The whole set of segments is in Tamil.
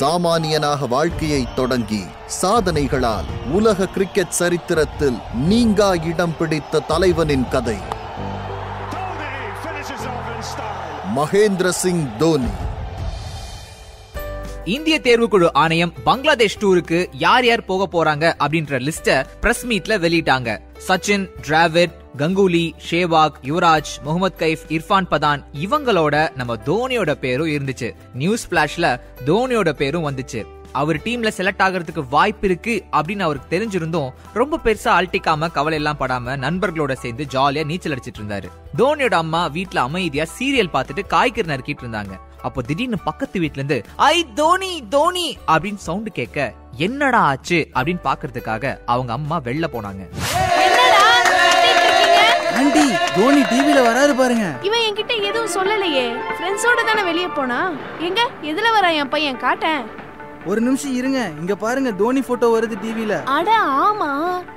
சாமானியனாக வாழ்க்கையை தொடங்கி சாதனைகளால் உலக கிரிக்கெட் சரித்திரத்தில் நீங்கா இடம் பிடித்த தலைவனின் கதை. மகேந்திர சிங் தோனி. இந்திய தேர்வுக்குழு ஆணையம் பங்களாதேஷ் டூருக்கு யார் யார் போக போறாங்க அப்படின்ற லிஸ்ட பிரஸ் மீட்ல வெளியிட்டாங்க. சச்சின் டிராவிட் கங்குலி ஷேவாக் யுவராஜ் முகமது கைஃப் இர்ஃபான் பதான் இவங்களோட நம்ம தோனியோட பேரும் இருந்துச்சு. நியூஸ் பிளாஷ்ல தோனியோட பேரும் வந்துச்சு. அவர் டீம்ல செலக்ட் ஆகிறதுக்கு வாய்ப்பு இருக்கு அப்படின்னு அவருக்கு தெரிஞ்சிருந்தும் ரொம்ப பெருசா அல்ட்டிக்காம கவலை எல்லாம் படாம நண்பர்களோட சேர்ந்து ஜாலியா நீச்சல் அடிச்சிட்டு இருந்தாரு. தோனியோட அம்மா வீட்டுல அமைதியா சீரியல் பார்த்துட்டு காய்கறி நறுக்கிட்டு இருந்தாங்க. அப்போ திடீர்னு பக்கத்து வீட்ல இருந்து ஐ தோனி தோனி அப்படின்னு சவுண்ட் கேட்க என்னடா ஆச்சு? அப்படின்னு பாக்குறதுக்காக அவங்க அம்மா வெளில போனாங்க. ஆண்டி தோனி டிவில வராரு பாருங்க. இவன் என்கிட்ட எதுவும் சொல்லலையே. ஃப்ரெண்ட்ஸோட தானே வெளியே போனா? எங்க? எதுல வரா என் பையன்? காட்டேன். ஒரு நிமிஷம் இருங்க. இங்க பாருங்க தோனி போட்டோ வருது டிவில அட ஆமா.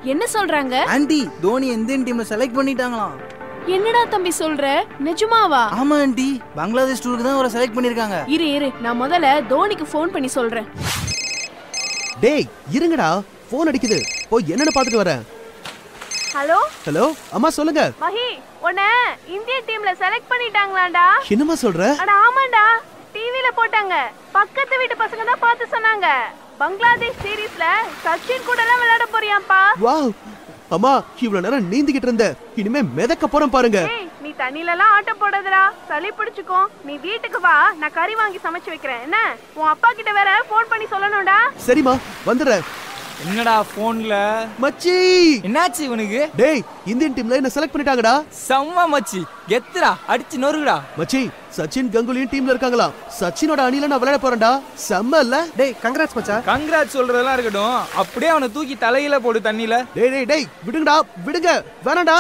என்ன சொல்றாங்க? ஆண்டி தோனி இந்தியன் டீம்ல செலக்ட் பண்ணிட்டாங்களாம். என்னடா தம்பி சொல்ற? நிஜமாவா? ஆமா ஆண்டி. பங்களாதேஷ் டூருக்கு தான் அவரை செலக்ட் பண்ணிருக்காங்க இரு இரு. நான் முதல்ல தோனிக்கு ஃபோன் பண்ணி சொல்றேன். டேய் இருங்கடா. போன் அடிக்குது. போய் என்னன்னு பாத்துட்டு வரேன் ஹலோ? ஹலோ அம்மா சொல்லுங்க. மஹி உன்ன இந்தியன் டீம்ல செலக்ட் பண்ணிட்டாங்களாடா என்னம்மா சொல்ற? அட ஆமாண்டா. டிவில போட்டாங்க. பக்கத்து வீட்டு பசங்க தான் பார்த்து சொன்னாங்க. பங்களாதேஷ் சீரீஸ்ல சச்சின் கூட எல்லாம் விளையாட போறியாப்பா வாவ். அம்மா இவ்வளவு நேரம் நீந்திக்கிட்டு இருந்த. இனிமே மிதக்க போறேன் பாருங்க. நீ தண்ணில எல்லாம் ஆட்டம் போடாதடா. சளி பிடிச்சுக்கோ. நீ வீட்டுக்கு வா. நான் கறி வாங்கி சமைச்சு வைக்கிறேன். என்ன? உன் அப்பா கிட்ட வேற ஃபோன் பண்ணி சொல்லணும்டா. சரிம்மா வந்துடுறேன். என்னடா போன்ல மச்சி! என்னாச்சு இவனுக்கு? டேய் இந்தியன் டீம்ல என்ன செலக்ட் பண்ணிட்டாங்கடா? செம்ம மச்சி. கெத்துடா அடிச்சு நொறுகுடா மச்சி சச்சின் கங்குலியும் டீம்ல இருக்காங்களா சச்சினோட அணில நான் விளையாட போறேன்டா. செம்ம இல்ல டேய் கங்கராட்ஸ் மச்சா கங்க்ராட் சொல்றதெல்லாம் இருக்கட்டும். அப்படியே அவனை தூக்கி தலையில போடு தண்ணியில. டேய் டேய் டேய் விடுங்கடா விடுங்க. வேணாம்டா.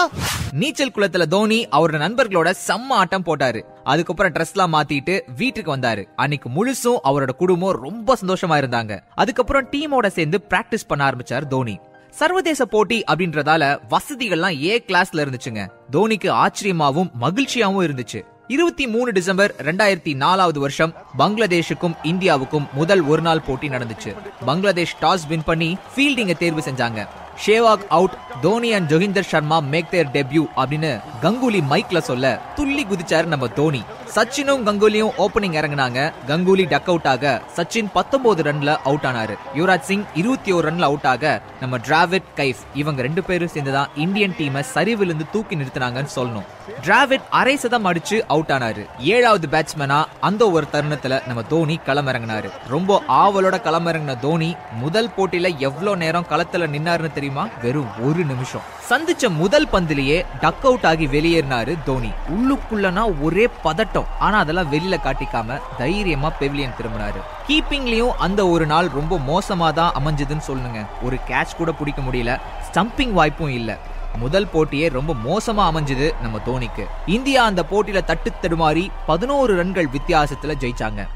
நீச்சல் குளத்துல தோனி அவரோட நண்பர்களோட செம்ம ஆட்டம் போட்டாரு. அதுக்கப்புறம் ட்ரெஸ் எல்லாம் மாத்திட்டு வீட்டுக்கு வந்தாரு. அன்னைக்கு முழுசும் அவரோட குடும்பம் ரொம்ப சந்தோஷமா இருந்தாங்க. அதுக்கப்புறம் டீமோட சேர்ந்து பிராக்டிஸ் பண்ண ஆரம்பிச்சார் தோனி. சர்வதேச போட்டி அப்படின்றதால வசதிகள்லாம் ஏ கிளாஸ்ல இருந்துச்சுங்க. தோனிக்கு ஆச்சரியமாவும் மகிழ்ச்சியாவும் இருந்துச்சு. இருபத்தி மூணு டிசம்பர் ரெண்டாயிரத்தி நாலாவது வருஷம் பங்களாதேஷுக்கும் இந்தியாவுக்கும் முதல் ஒரு நாள் போட்டி நடந்துச்சு. பங்களாதேஷ் டாஸ் வின் பண்ணி ஃபீல்டிங்கை தேர்வு செஞ்சாங்க. Sehwag out Dhoni and Joginder Sharma make their debut அப்படின்னு கங்குலி மைக்ல சொல்ல துள்ளி குதிச்சாரு நம்ம தோனி. சச்சினும் கங்குலியும் ஓபனிங் இறங்குனாங்க. கங்குலி டக் அவுட் ஆக சச்சின் 19 ரன்ல அவுட் ஆனாரு. யுவராஜ் சிங் இருபத்தி ஒரு ரன்ல அவுட் ஆக நம்ம டிராவிட் கைஃப் இவங்க ரெண்டு பேரும் சேர்ந்துதான் இந்தியன் டீமை சரிவிலிருந்து தூக்கி நிறுத்தினாங்கன்னு சொல்லணும். டிராவிட் அரை சதம் அடிச்சு அவுட் ஆனாரு. ஏழாவது பேட்ஸ்மேனா அந்த ஒரு தருணத்துல நம்ம தோனி களமிறங்கினாரு. ரொம்ப ஆவலோட களமிறங்கின தோனி முதல் போட்டியில எவ்வளவு நேரம் களத்துல நின்னாருன்னு தெரியுமா? வெறும் ஒரு நிமிஷம். சந்திச்ச முதல் பந்திலேயே டக் அவுட் ஆகி வெளியேறினாரு தோனி. உள்ளுக்குள்ளனா ஒரே பதட்டம். ஆனா அதெல்லாம் வெளியில காட்டிக்காம தைரியமா பெவிலியன் திரும்பினாரு. கீப்பிங்லயும் அந்த ஒரு நாள் ரொம்ப மோசமா தான் அமைஞ்சதுன்னு சொல்லுங்க. ஒரு கேட்ச் கூட பிடிக்க முடியல. ஸ்டம்பிங் வாய்ப்பும் இல்ல. முதல் போட்டியே ரொம்ப மோசமா அமைஞ்சது நம்ம தோனிக்கு. இந்தியா அந்த போட்டியில தட்டு தடுமாறி பதினோரு ரன்கள் வித்தியாசத்துல ஜெயிச்சாங்க.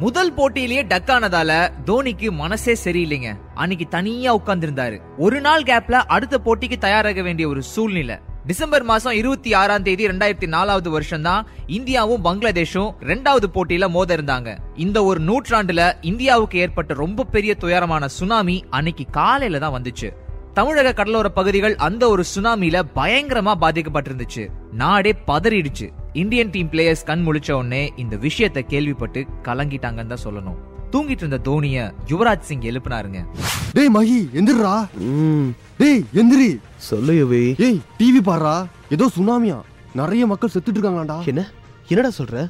முதல் போட்டியிலேயே டக் ஆனதால தோனிக்கு மனசே சரியில்லைங்க. அன்னைக்கு தனியா உட்கார்ந்திருந்தாரு. ஒரு நாள் கேப்ல அடுத்த போட்டிக்கு தயாராக வேண்டிய ஒரு சூழ்நிலை. டிசம்பர் மாசம் இருபத்தி ஆறாம் தேதி ரெண்டாயிரத்தி நாலாவது வருஷம் தான் இந்தியாவும் பங்களாதேஷும் ரெண்டாவது போட்டியில மோத இருந்தாங்க இந்த ஒரு நூற்றாண்டுல இந்தியாவுக்கு ஏற்பட்ட ரொம்ப பெரிய துயரமான சுனாமி அன்னைக்கு காலையில தான் வந்துச்சு. தமிழக கடலோர பகுதிகள் அந்த ஒரு சுனாமில பயங்கரமா பாதிக்கப்பட்டிருந்துச்சு. நாடே பதறிடுச்சு. இந்தியன் டீம் பிளேயர்ஸ் கண் முழிச்ச உடனே இந்த விஷயத்தை கேள்விப்பட்டு கலங்கிட்டாங்கன்னு தான் சொல்லணும். தூங்கிட்டு இருந்த தோனிய யுவராஜ் சிங் எழுப்பினாருங்க. டேய் மகி எந்திரா. டேய் எந்திரி. சொல்லு யுவி. ஏய் டிவி பாருடா ஏதோ சுனாமியா. நிறைய மக்கள் செத்துட்டு இருக்காங்களாடா என்ன? என்னடா சொல்ற?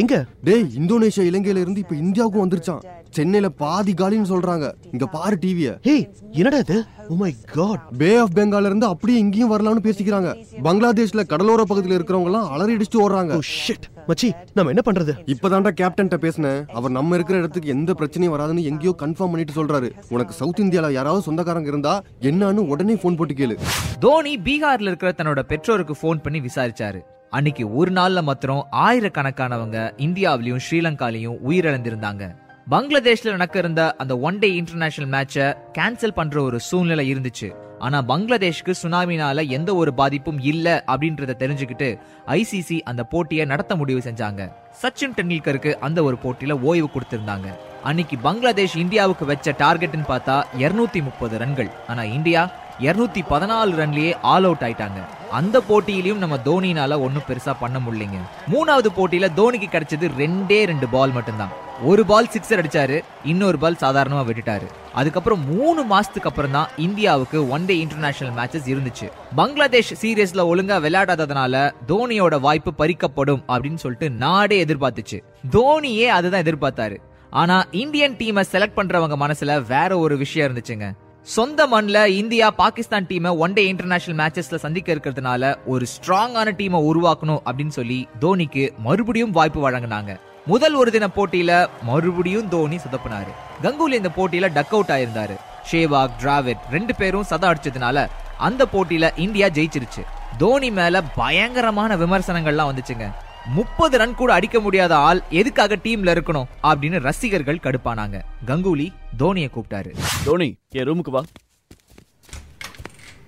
எங்க? டேய் இந்தோனேஷியா இலங்கையில இருந்து இப்ப இந்தியாவுக்கும் வந்துருச்சான் சென்னையில பாதி காலின்னு சொல்றாங்க. இங்க பாரு டிவிய ஹேய் என்னடா இது? மை காட் பே ஆஃப் பெங்கால்ல இருந்து அப்படியே இங்கேயும் வரலாம்னு பேசிக்கிறாங்க. பங்களாதேஷ்ல கடலோர பகுதியில் இருக்கிறவங்க எல்லாம் அலறி அடிச்சுட்டு ஓடுறாங்க ஷிட் மச்சி நம்ம என்ன பண்றது? இப்பதான்டா கேப்டன்ட்ட பேசினேன். அவர் நம்ம இருக்கிற இடத்துக்கு எந்த பிரச்சனையும் வராதுன்னு எங்கேயோ கன்ஃபார்ம் பண்ணிட்டு சொல்றாரு. உனக்கு சவுத் இந்தியால யாராவது சொந்தக்காரங்க இருந்தா என்னன்னு உடனே ஃபோன் போட்டு கேளு. தோனி பீகார்ல இருக்கிற தன்னோட பெற்றோருக்கு ஃபோன் பண்ணி விசாரிச்சாரு. அன்னைக்கு ஒரு நாள்ல மாத்திரம் ஆயிரக்கணக்கானவங்க இந்தியாவிலயும் ஸ்ரீலங்காலையும் உயிரிழந்திருந்தாங்க. பங்களாதேஷ்ல நடக்க இருந்த அந்த ஒன் டே இன்டர்நேஷனல் மேட்ச கேன்சல் பண்ற ஒரு சூழ்நிலை இருந்துச்சு. ஆனா பங்களாதேஷ்க்கு சுனாமினால எந்த ஒரு பாதிப்பும் இல்ல அப்படின்றத தெரிஞ்சுக்கிட்டு ஐசிசி அந்த போட்டியை நடத்த முடிவு செஞ்சாங்க. சச்சின் டெண்டுல்கருக்கு அந்த ஒரு போட்டியில ஓய்வு கொடுத்திருந்தாங்க. அன்னைக்கு பங்களாதேஷ் இந்தியாவுக்கு வச்ச டார்கெட்னு பார்த்தா 230 முப்பது ரன்கள். ஆனா இந்தியா 214 பதினாலு ரன்லயே ஆல் அவுட் ஆயிட்டாங்க. அந்த போட்டியிலயும் நம்ம தோனினால ஒன்னும் பெருசா பண்ண முடியலைங்க. மூணாவது போட்டியில தோனிக்கு கிடைச்சது ரெண்டே ரெண்டு பால் மட்டும்தான். ஒரு பால் சிக்ஸர் அடிச்சாரு இன்னொரு பால் சாதாரணமா விட்டுட்டாரு. அதுக்கப்புறம் மூணு மாசத்துக்கு அப்புறம் தான் இந்தியாவுக்கு ஒன் டே இன்டர்நேஷனல் மேட்சஸ் இருந்துச்சு. பங்களாதேஷ் சீரியஸ்ல ஒழுங்கா விளையாடாததுனால தோனியோட வாய்ப்பு பறிக்கப்படும் அப்படின்னு சொல்லிட்டு நாடே எதிர்பார்த்துச்சு. தோனியே அதுதான் எதிர்பார்த்தாரு. ஆனா இந்தியன் டீமை செலக்ட் பண்றவங்க மனசுல வேற ஒரு விஷயம் இருந்துச்சுங்க. சொந்த மண்ல இந்தியா பாகிஸ்தான் டீமை ஒன் டே இன்டர்நேஷனல் மேட்சஸ்ல சந்திக்க இருக்கிறதுனால ஒரு ஸ்ட்ராங்கான டீமை உருவாக்கணும் அப்படின்னு சொல்லி தோனிக்கு மறுபடியும் வாய்ப்பு வழங்கினாங்க. முதல் ஒரு தின போட்டியில மறுபடியும் தோனி சொதப்பினாரு. கங்குலி இந்த போட்டியில டக் அவுட் ஆயிருந்தாரு. ஷேவாக் டிராவிட் ரெண்டு பேரும் சதம் அடிச்சதுனால அந்த போட்டியில இந்தியா ஜெயிச்சிருச்சு. தோனி மேல பயங்கரமான விமர்சனங்கள்லாம் வந்துச்சுங்க. முப்பது ரன் கூட அடிக்க முடியாத ஆள் எதுக்காக டீம்ல இருக்கணும் அப்படின்னு ரசிகர்கள் கடுப்பானாங்க. கங்குலி தோனியை கூப்பிட்டாரு. தோனி என் ரூமுக்கு வா.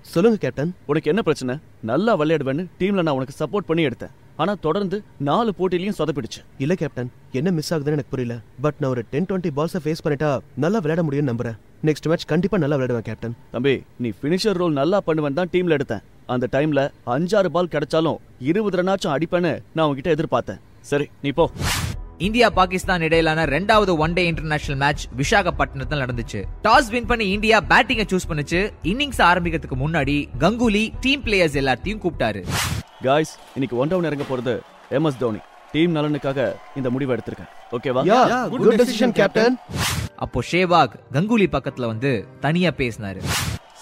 சொல்லுங்க கேப்டன் உனக்கு என்ன பிரச்சனை? நல்லா விளையாடுவேன்னு டீம்ல நான் உனக்கு சப்போர்ட் பண்ணி எடுத்தேன். ஆனா தொடர்ந்து நாலு போட்டிலையும் சொதப்பிடுச்சு. இல்ல கேப்டன் என்ன மிஸ் ஆகுதுன்னு எனக்கு புரியல. பட் நான் ஒரு டென் டுவெண்ட்டி பால்ஸை ஃபேஸ் பண்ணிட்டா நல்லா விளையாட முடியும்னு நம்புறேன். நெக்ஸ்ட் மேட்ச் கண்டிப்பா நல்லா விளையாடுவேன் கேப்டன் தம்பி நீ ஃபினிஷர் ரோல் நல்லா பண்ணுவேன் தான் டீம்ல எடுத்தேன். அந்த டைம்ல அஞ்சாறு பால் கிடைச்சாலும் இருபது ரன்னாச்சும் அடிப்பேன்னு நான் உன்கிட்ட எதிர்பார்த்தேன். சரி நீ போ. இந்தியா பாகிஸ்தான் இடையிலான ரெண்டாவது ஒன் டே இன்டர்நேஷனல் மேட்ச் விசாகப்பட்டினத்தில் நடந்துச்சு. டாஸ் வின் பண்ணி இந்தியா பேட்டிங்கை சூஸ் பண்ணுச்சு. இன்னிங்ஸ் ஆரம்பிக்கிறதுக்கு முன்னாடி கங்குலி டீம் பிளேயர்ஸ் எல்லாத்தையும் கூப்பிட்டாரு. காய்ஸ் இன்னைக்கு ஒன் டவுன் இறங்க போறது எம் எஸ் தோனி டீம் நலனுக்காக இந்த முடிவை எடுத்திருக்கேன் ஓகேவா யா குட் டெசிஷன் கேப்டன் அப்போ ஷேவாக் கங்குலி பக்கத்துல வந்து தனியா பேசினாரு.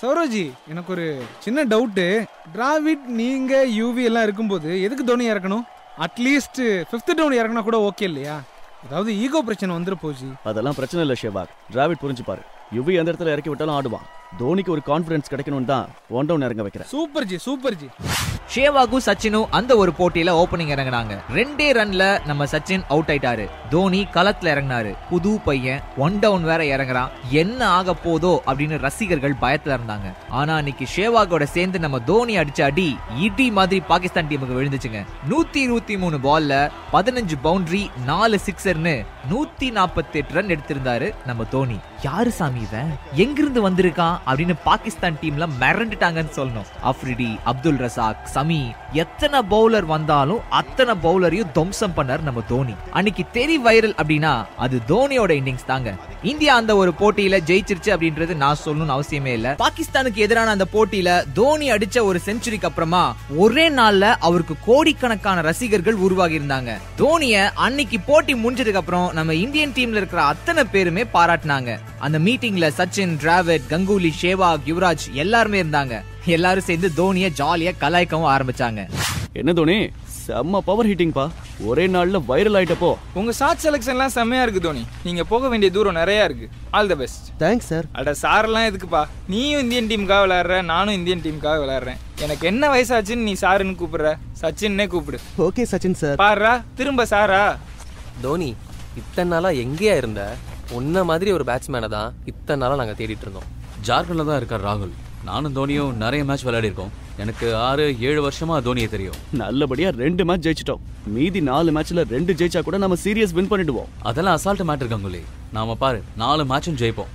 சௌரஜி எனக்கு ஒரு சின்ன டவுட்டு டிராவிட் நீங்க யூவி எல்லாம் இருக்கும்போது எதுக்கு தோனி இறக்கணும்? அட்லீஸ்ட் ஃபிஃப்த் டவுன் இறக்கினா கூட ஓகே இல்லையா? அதாவது ஈகோ பிரச்சனை வந்துரு போச்சு. அதெல்லாம் பிரச்சனை இல்ல ஷேவாக். டிராவிட் புரிஞ்சுப்பாரு. யுவி எந்த இடத்துல இறக்கி விட்டாலும் ஆடுவான். தோனிக்கு ஒரு கான்ஃபிடன்ஸ் கிடைக்கணும்னு தான் ஒன் டவுன் இறங்க வைக்கிறேன் சூப்பர் ஜி சூப்பர் ஜி ஷேவாகும் சச்சினும் அந்த ஒரு போட்டியில ஓபனிங் இறங்குனாங்க. ரெண்டே ரன்ல நம்ம சச்சின் அவுட் ஆயிட்டாரு. தோனி களத்துல இறங்கினாரு. புது பையன் ஒன் டவுன் வேற இறங்குறான். என்ன ஆக போதோ அப்படின்னு ரசிகர்கள் பயத்துல இருந்தாங்க. ஆனா இன்னைக்கு ஷேவாகோட சேர்ந்து நம்ம தோனி அடிச்ச அடி இடி மாதிரி பாகிஸ்தான் டீமுக்கு விழுந்துச்சுங்க. நூத்தி இருபத்தி மூணு பால்ல பதினஞ்சு பவுண்டரி நாலு சிக்ஸர்னு நூத்தி நாற்பத்தி எட்டு ரன் எடுத்திருந்தாரு நம்ம தோனி. யாரு சாமி இவன்? எங்கிருந்து வந்திருக்கான் அப்படின்னு பாகிஸ்தான் டீம்ல மிரண்டுட்டாங்கன்னு சொல்லணும். அஃப்ரிடி அப்துல் ரசாக் சமி எத்தனை பவுலர் வந்தாலும் அத்தனை பவுலரையும் துவம்சம் பண்ணார் நம்ம தோனி. அன்னைக்கு தெரி வைரல் அப்படின்னா அது தோனியோட இன்னிங்ஸ் தாங்க. இந்தியா அந்த ஒரு போட்டியில ஜெயிச்சிருச்சு அப்படின்றது நான் சொல்லணும்னு அவசியமே இல்ல. பாகிஸ்தானுக்கு எதிரான அந்த போட்டியில தோனி அடிச்ச ஒரு செஞ்சுரிக்கு அப்புறமா ஒரே நாள்ல அவருக்கு கோடிக்கணக்கான ரசிகர்கள் உருவாகி இருந்தாங்க தோனிய அன்னைக்கு போட்டி முடிஞ்சதுக்கு அப்புறம் நம்ம இந்தியன் டீம்ல இருக்கிற அத்தனை பேருமே பாராட்டினாங்க. அந்த மீட்டிங்ல சச்சின் டிராவிட் கங்குலி ஷேவாக் யுவராஜ் எல்லாருமே இருந்தாங்க. எல்லாரும் சேர்ந்து தோனிய ஜாலியா கலாய்க்கவும் ஆரம்பிச்சாங்க. என்ன தோனி? செம்ம பவர் ஹிட்டிங் பா. ஒரே நாள்ல வைரல் ஆயிட்டப்போ. உங்க ஷார்ட் செலெக்ஷன்லாம் செம்மையா இருக்கு தோனி. நீங்க போக வேண்டிய தூரம் நிறைய இருக்கு. All the best thanks sir அட சாரெல்லாம் எதுக்குப்பா? நீயும் இந்தியன் டீமுக்காக விளையாடுற நானும் இந்தியன் டீமுக்காக விளையாடுறேன். எனக்கு என்ன வயசாச்சுன்னு நீ சாருன்னு கூப்பிடுற. சச்சின்னே கூப்பிடு. ஓகே சச்சின் சார் பாருடா திரும்ப சாரா தோனி இத்தனை நாளா எங்கேயா இருந்த? உன்ன மாதிரி ஒரு பேட்ஸ்மேனை தான் இத்தனை நாளா நாங்க தேடிட்டு இருந்தோம். ஜார்க்கண்ட்ல தான் இருக்கார் ராகுல். நானும் தோனியும் நிறைய மேட்ச் விளையாடிருக்கோம் எனக்கு ஆறு ஏழு வருஷமா தோனியை தெரியும். நல்லபடியா ரெண்டு மேட்ச் ஜெயிச்சிட்டோம். மீதி நாலு மேட்ச்ல ரெண்டு ஜெயிச்சா கூட நம்ம சீரியஸ் வின் பண்ணிடுவோம். அதெல்லாம் அசால்ட் மேட்டர் கங்குலி. நாம பாரு நாலு மேட்சும் ஜெயிப்போம்.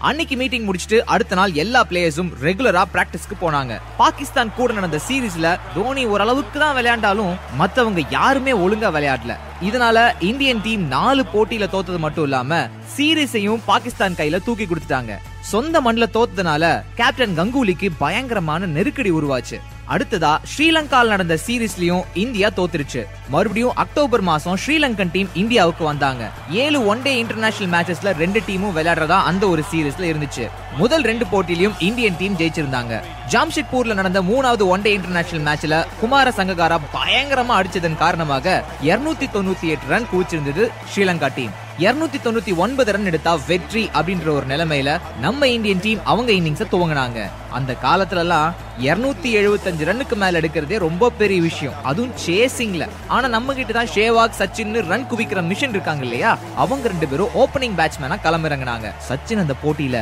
அன்னைக்கு மீட்டிங் முடிச்சுட்டு அடுத்த நாள் எல்லா பிளேயர்ஸும் ரெகுலரா பிராக்டிஸ்க்கு போனாங்க. பாகிஸ்தான் கூட நடந்த சீரீஸ்ல தோனி ஓரளவுக்கு தான் விளையாண்டாலும் மத்தவங்க யாருமே ஒழுங்கா விளையாடல. இதனால இந்தியன் டீம் நாலு போட்டியில தோத்தது மட்டும் இல்லாம சீரீஸையும் பாகிஸ்தான் கையில தூக்கி கொடுத்துட்டாங்க. சொந்த மண்ணில் தோத்ததுனால கேப்டன் கங்குலிக்கு பயங்கரமான நெருக்கடி உருவாச்சு. அடுத்ததா ஸ்ரீலங்காவில் நடந்த சீரீஸ்லயும் இந்தியா தோத்துருச்சு. மறுபடியும் அக்டோபர் மாசம் ஸ்ரீலங்கன் டீம் இந்தியாவுக்கு வந்தாங்க. ஏழு ஒன் டே இன்டர்நேஷனல் மேட்சஸ்ல ரெண்டு டீமும் விளையாடுறதா அந்த ஒரு சீரீஸ்ல இருந்துச்சு. முதல் ரெண்டு போட்டியிலும் இந்தியன் டீம் ஜெயிச்சிருந்தாங்க. ஜாம்ஷெட்பூர்ல நடந்த மூணாவது ஒன் டே இன்டர்நேஷனல் மேட்ச்ல குமார சங்ககாரா பயங்கரமா அடிச்சதன் காரணமாக 298 தொண்ணூத்தி எட்டு ரன் குவிச்சிருந்தது ஸ்ரீலங்கா டீம். 299 தொண்ணூத்தி ஒன்பது ரன் எடுத்தா வெற்றி அப்படின்ற ஒரு நிலைமையில நம்ம இந்தியன் டீம் அவங்க இன்னிங்ஸை துவங்கினாங்க. அந்த காலத்துலலாம் இரநூத்தி எழுபத்தஞ்சு ரன்னுக்கு மேல எடுக்கிறதே ரொம்ப பெரிய விஷயம். அதுவும் சேசிங்ல ஆனா நம்ம கிட்ட தான் ஷேவாக் சச்சின் ரன் குவிக்கிற மிஷின் இருக்காங்க இல்லையா? அவங்க ரெண்டு பேரும் ஓப்பனிங் பேட்ஸ்மேனா களமிறங்கினாங்க. சச்சின் அந்த போட்டியில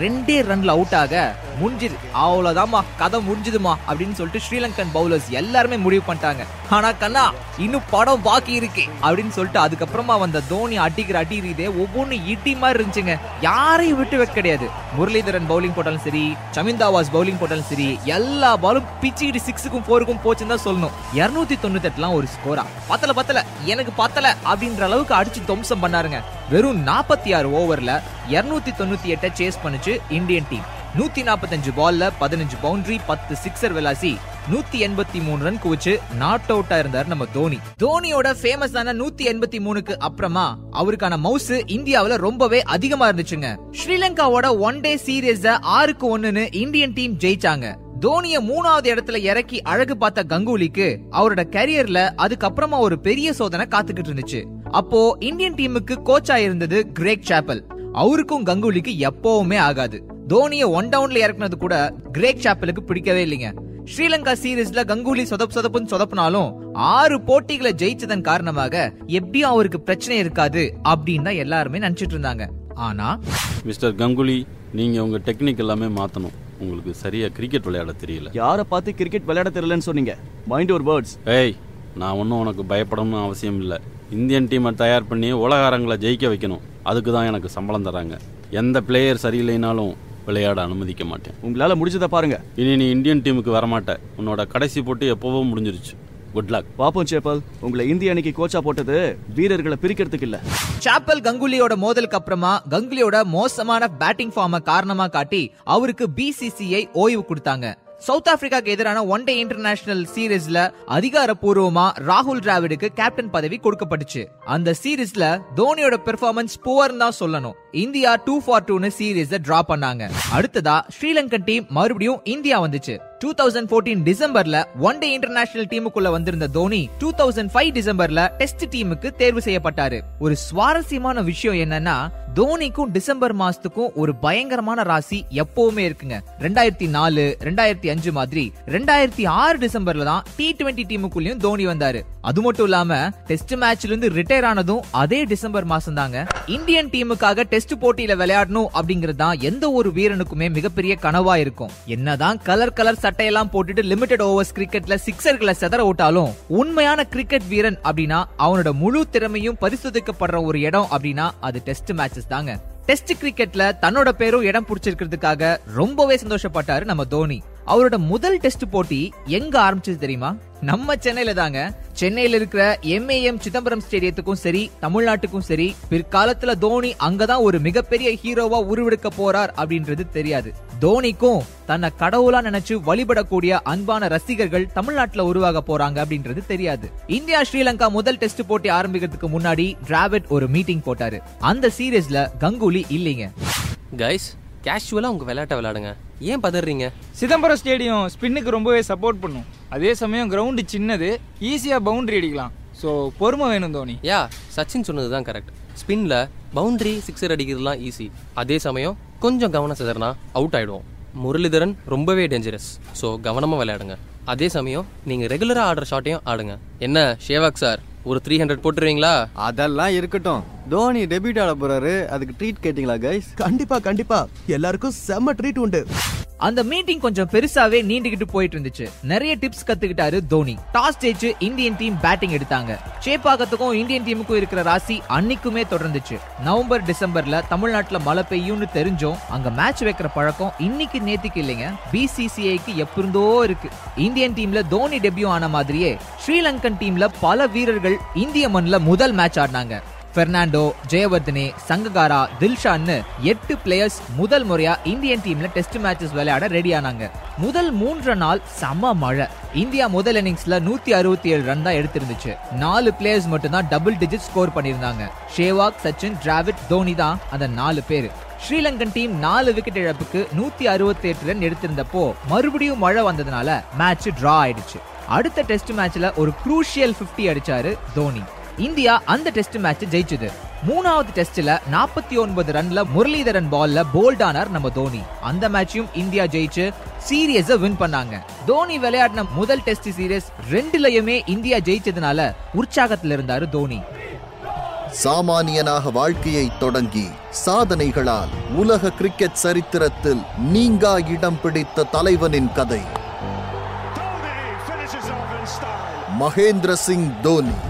ரெண்டே ரன்ல அவுட் ஆக முடிஞ்சுது. அவ்வளவுதாம்மா கதை முடிஞ்சுதுமா அப்படின்னு சொல்லிட்டு ஸ்ரீலங்கன் பவுலர்ஸ் எல்லாருமே முடிவு பண்ணிட்டாங்க. ஆனா கண்ணா இன்னும் படம் பாக்கி இருக்கு அப்படின்னு சொல்லிட்டு அதுக்கப்புறமா வந்த தோனி அடிக்கிற அடி இதே ஒவ்வொன்றும் இட்டி மாதிரி இருந்துச்சுங்க. யாரையும் விட்டு வைக்க கிடையாது. முரளிதரன் பவுலிங் போட்டாலும் சரி சமிந்தாவா வாஸ் பவுலிங் போட்டாலும் சரி எல்லா பாலும் பிச்சுக்கிட்டு சிக்ஸுக்கும் ஃபோருக்கும் போச்சுன்னு தான் சொல்லணும். இரநூத்தி தொண்ணூத்தெட்டுலாம் ஒரு ஸ்கோரா பத்தல பத்தல. எனக்கு பத்தல அப்படின்ற அளவுக்கு அடிச்சு துவம்சம் பண்ணாருங்க. வெறும் நாற்பத்தி ஆறு ஓவர்ல இரநூத்தி தொண்ணூத்தி எட்டை சேஸ் பண்ணுச்சு இந்தியன் டீம் நூத்தி நாற்பத்தஞ்சு பால்ல பதினஞ்சு பவுண்டரி பத்து சிக்ஸர் விளாசி நூத்தி எண்பத்தி மூணு ரன் குவிச்சு நாட் அவுட்டா இருந்தார் நம்ம தோனி. தோனியோட ஃபேமஸான நூத்தி எண்பத்தி மூணுக்கு அப்புறமா அவருக்கான மவுஸ் இந்தியாவுல ரொம்பவே அதிகமா இருந்துச்சுங்க. ஸ்ரீலங்காவோட ஒன் டே சீரீஸ ஆறுக்கு ஒண்ணுன்னு இந்தியன் டீம் ஜெயிச்சாங்க. தோனிய மூணாவது இடத்துல இறக்கி அழகு பார்த்த கங்குலிக்கு அவரோட கரியர்ல அதுக்கப்புறமா ஒரு பெரிய சோதனை காத்துக்கிட்டு இருந்துச்சு. அப்போ இந்தியன் டீமுக்கு கோச்சா இருந்தது கிரேக் சாப்பல். அவருக்கும் கங்குலிக்கு எப்பவுமே ஆகாது. தோனிய ஒன் டவுன்ல இறக்குனது கூட கிரேக் சாப்பலுக்கு பிடிக்கவே இல்லைங்க. ஸ்ரீலங்கா சீரீஸ்ல கங்குலி சொதப்பு சொதப்புன்னு சொதப்புனாலும் ஆறு போட்டிகளை ஜெயிச்சதன் காரணமாக எப்படியும் அவருக்கு பிரச்சனை இருக்காது அப்படின்னு தான் எல்லாருமே நினைச்சிட்டு இருந்தாங்க. ஆனா மிஸ்டர் கங்குலி நீங்கள் உங்கள் டெக்னிக் எல்லாமே மாற்றணும் உங்களுக்கு சரியாக கிரிக்கெட் விளையாட தெரியல. யாரை பார்த்து கிரிக்கெட் விளையாட தெரியலன்னு சொன்னீங்க? மைண்ட் ஒரு வேர்ட்ஸ் ஏய் நான் ஒன்றும் உனக்கு பயப்படணும்னு அவசியம் இல்லை. இந்தியன் டீமை தயார் பண்ணி உலகாரங்களை ஜெயிக்க வைக்கணும். அதுக்கு தான் எனக்கு சம்பளம் தராங்க எந்த பிளேயர் சரியில்லைனாலும் விளையாட அனுமதிக்க மாட்டேன். உங்களால முடிஞ்சதை பாருங்க. இனி நீ இந்தியன் டீமுக்கு வரமாட்ட. உன்னோட கடைசி போட்டி எப்போவோ முடிஞ்சிருச்சு. குட் லக் பாப்போம் சேப்பல். உங்களை இந்திய அணிக்கு கோச்சா போட்டது வீரர்களை பிரிக்கிறதுக்கு இல்ல. சாப்பல் கங்குலியோட மோதலுக்கு அப்புறமா கங்குலியோட மோசமான பேட்டிங் ஃபார்ம காரணமா காட்டி அவருக்கு பிசிசிஐ ஓய்வு கொடுத்தாங்க. சவுத் ஆப்பிரிக்காக்கு எதிரான ஒன் டே இன்டர்நேஷனல் சீரீஸ்ல அதிகாரப்பூர்வமா ராகுல் டிராவிடுக்கு கேப்டன் பதவி கொடுக்கப்பட்டுச்சு. அந்த சீரீஸ்ல தோனியோட பெர்ஃபார்மன்ஸ் புவர் தான் சொல்லணும். இந்தியா டூ ஃபார் டூன்னு சீரீஸ் டிரா பண்ணாங்க. அடுத்ததா ஸ்ரீலங்கன் டீம் மறுபடியும் இந்தியா வந்துச்சு. டூ தௌசண்ட் ஃபோர்டீன் டிசம்பர்ல ஒன் டே இன்டர்நேஷனல் டீமுக்குள்ள வந்திருந்த தோனி டூ தௌசண்ட் ஃபைவ் டிசம்பர்ல டெஸ்ட் டீமுக்கு தேர்வு செய்யப்பட்டாரு. ஒரு சுவாரஸ்யமான விஷயம் என்னன்னா தோனிக்கும் டிசம்பர் மாசத்துக்கும் ஒரு பயங்கரமான ராசி எப்பவுமே இருக்குங்க. ரெண்டாயிரத்தி நாலு ரெண்டாயிரத்தி அஞ்சு மாதிரி ரெண்டாயிரத்தி ஆறு டிசம்பர்ல தான் டி டுவெண்டி டீமுக்குள்ளயும் தோனி வந்தாரு. அது மட்டும் இல்லாம டெஸ்ட் மேட்ச்ல இருந்து ரிட்டையர் ஆனதும் அதே டிசம்பர் மாசம் தாங்க இந்தியன் டீமுக்காக டெஸ்ட் போட்டியில விளையாடணும் அப்படிங்கறது தான் எந்த ஒரு வீரனுக்குமே மிகப்பெரிய கனவா இருக்கும். என்னதான் கலர் கலர் சட்டையெல்லாம் போட்டுட்டு லிமிடெட் ஓவர்ஸ் கிரிக்கெட்ல சிக்ஸர்களை செதற விட்டாலும் உண்மையான கிரிக்கெட் வீரன் அப்படின்னா அவனோட முழு திறமையும் பரிசோதிக்கப்படுற ஒரு இடம் அப்படின்னா அது டெஸ்ட் மேட்சஸ் தாங்க. டெஸ்ட் கிரிக்கெட்ல தன்னோட பேரும் இடம் பிடிச்சிருக்கிறதுக்காக ரொம்பவே சந்தோஷப்பட்டாரு நம்ம தோனி. அவரோட முதல் டெஸ்ட் போட்டி எங்க ஆரம்பிச்சது தெரியுமா? நம்ம சென்னையில தாங்க. சென்னையில இருக்கிற எம்ஏஎம் சிதம்பரம் ஸ்டேடியத்துக்கும் சரி தமிழ்நாட்டுக்கும் சரி பிற்காலத்துல தோனி அங்கதான் ஒரு மிகப்பெரிய ஹீரோவா உருவெடுக்க போறார் அப்படின்றது தெரியாது. தோனிக்கும் தன்னை கடவுளா நினைச்சு வழிபடக்கூடிய அன்பான ரசிகர்கள் தமிழ்நாட்டுல உருவாக போறாங்க அப்படின்றது தெரியாது. இந்தியா ஸ்ரீலங்கா முதல் டெஸ்ட் போட்டி ஆரம்பிக்கிறதுக்கு முன்னாடி டிராவிட் ஒரு மீட்டிங் போட்டாரு. அந்த சீரீஸ்ல கங்குலி இல்லைங்க. கைஸ் கேஷுவலாக உங்க விளையாட்டை விளையாடுங்க. ஏன் பதறீங்க? சிதம்பரம் ஸ்டேடியம் ஸ்பின்னுக்கு ரொம்பவே சப்போர்ட் பண்ணும். அதே சமயம் கிரவுண்டு சின்னது ஈஸியாக பவுண்டரி அடிக்கலாம். ஸோ பொறுமை வேணும் தோனி. யா சச்சின் சொன்னது தான் கரெக்ட் ஸ்பின்ல பவுண்டரி சிக்ஸர் அடிக்கிறதுலாம் ஈஸி அதே சமயம் கொஞ்சம் கவனம் சிதறனா அவுட் ஆயிடுவோம். முரளிதரன் ரொம்பவே டேஞ்சரஸ் ஸோ கவனமாக விளையாடுங்க. அதே சமயம் நீங்கள் ரெகுலராக ஆடுற ஷாட்டையும் ஆடுங்க. என்ன ஷேவாக் சார் ஒரு த்ரீ ஹண்ட்ரட் போட்டுருவீங்களா? அதெல்லாம் இருக்கட்டும். தோனி டெபியூட் ஆட போறாரு. அதுக்கு ட்ரீட் கேட்டிங்களா கைஸ் கண்டிப்பா கண்டிப்பா. எல்லாருக்கும் செம்ம ட்ரீட் உண்டு. அந்த மீட்டிங் கொஞ்சம் பெருசாவே நீண்டுகிட்டு போயிட்டு இருந்துச்சு நிறைய டிப்ஸ் கத்துக்கிட்டாரு தோனி. டாஸ் ஜெயிச்சு இந்தியன் டீம் பேட்டிங் எடுத்தாங்க. சேப்பாக்கத்துக்கும் இந்தியன் டீமுக்கும் இருக்கிற ராசி அன்னைக்குமே தொடர்ந்துச்சு. நவம்பர் டிசம்பர்ல தமிழ்நாட்டுல மழை பெய்யும்னு தெரிஞ்சும். அங்க மேட்ச் வைக்கிற பழக்கம் இன்னைக்கு நேத்திக்கு இல்லைங்க. பிசிசிஐக்கு எப்பிருந்தோ இருக்கு. இந்தியன் டீம்ல தோனி டெபியூ ஆன மாதிரியே ஸ்ரீலங்கன் டீம்ல பல வீரர்கள் இந்திய மண்ல முதல் மேட்ச் ஆடினாங்க. பெர்னாண்டோ ஜெயவர்தனே சங்ககாரா தில்ஷான்னு எட்டு பிளேயர்ஸ் முதல் முறையா இந்தியன் டீம்ல டெஸ்ட் மேட்சஸ் விளையாட ரெடி ஆனாங்க. முதல் மூன்று நாள் சம மழை. இந்தியா முதல் இன்னிங்ஸ்ல நூத்தி அறுபத்தி ஏழு ரன் தான் எடுத்திருந்துச்சு. நாலு பிளேயர்ஸ் மட்டும் தான் டபுள் டிஜிட் ஸ்கோர் பண்ணியிருந்தாங்க. ஷேவாக் சச்சின் டிராவிட் தோனி தான் அந்த நாலு பேர். ஸ்ரீலங்கன் டீம் நாலு விக்கெட் இழப்புக்கு நூத்தி அறுபத்தி எட்டு ரன் எடுத்திருந்தப்போ மறுபடியும் மழை வந்ததுனால மேட்ச் டிரா ஆயிடுச்சு. அடுத்த டெஸ்ட் மேட்ச்ல ஒரு குரூஷியல் 50 அடிச்சாரு தோனி. இந்தியா அந்த டெஸ்ட் மேட்ச் ஜெயிச்சது. மூணாவது டெஸ்ட்ல நாற்பத்தி ஒன்பது ரன்ல முரளிதரன் பால்ல போல்ட் ஆனார் நம்ம தோனி. அந்த மேட்சையும் இந்தியா ஜெயிச்சு சீரியஸ வின் பண்ணாங்க. தோனி விளையாடின முதல் டெஸ்ட் சீரியஸ் ரெண்டுலயுமே இந்தியா ஜெயிச்சதுனால உற்சாகத்துல இருந்தாரு தோனி. சாமானியனாக வாழ்க்கையை தொடங்கி சாதனைகளால் உலக கிரிக்கெட் சரித்திரத்தில் நீங்கா இடம் பிடித்த தலைவனின் கதை. Finishes off in style. Mahendra Singh Dhoni.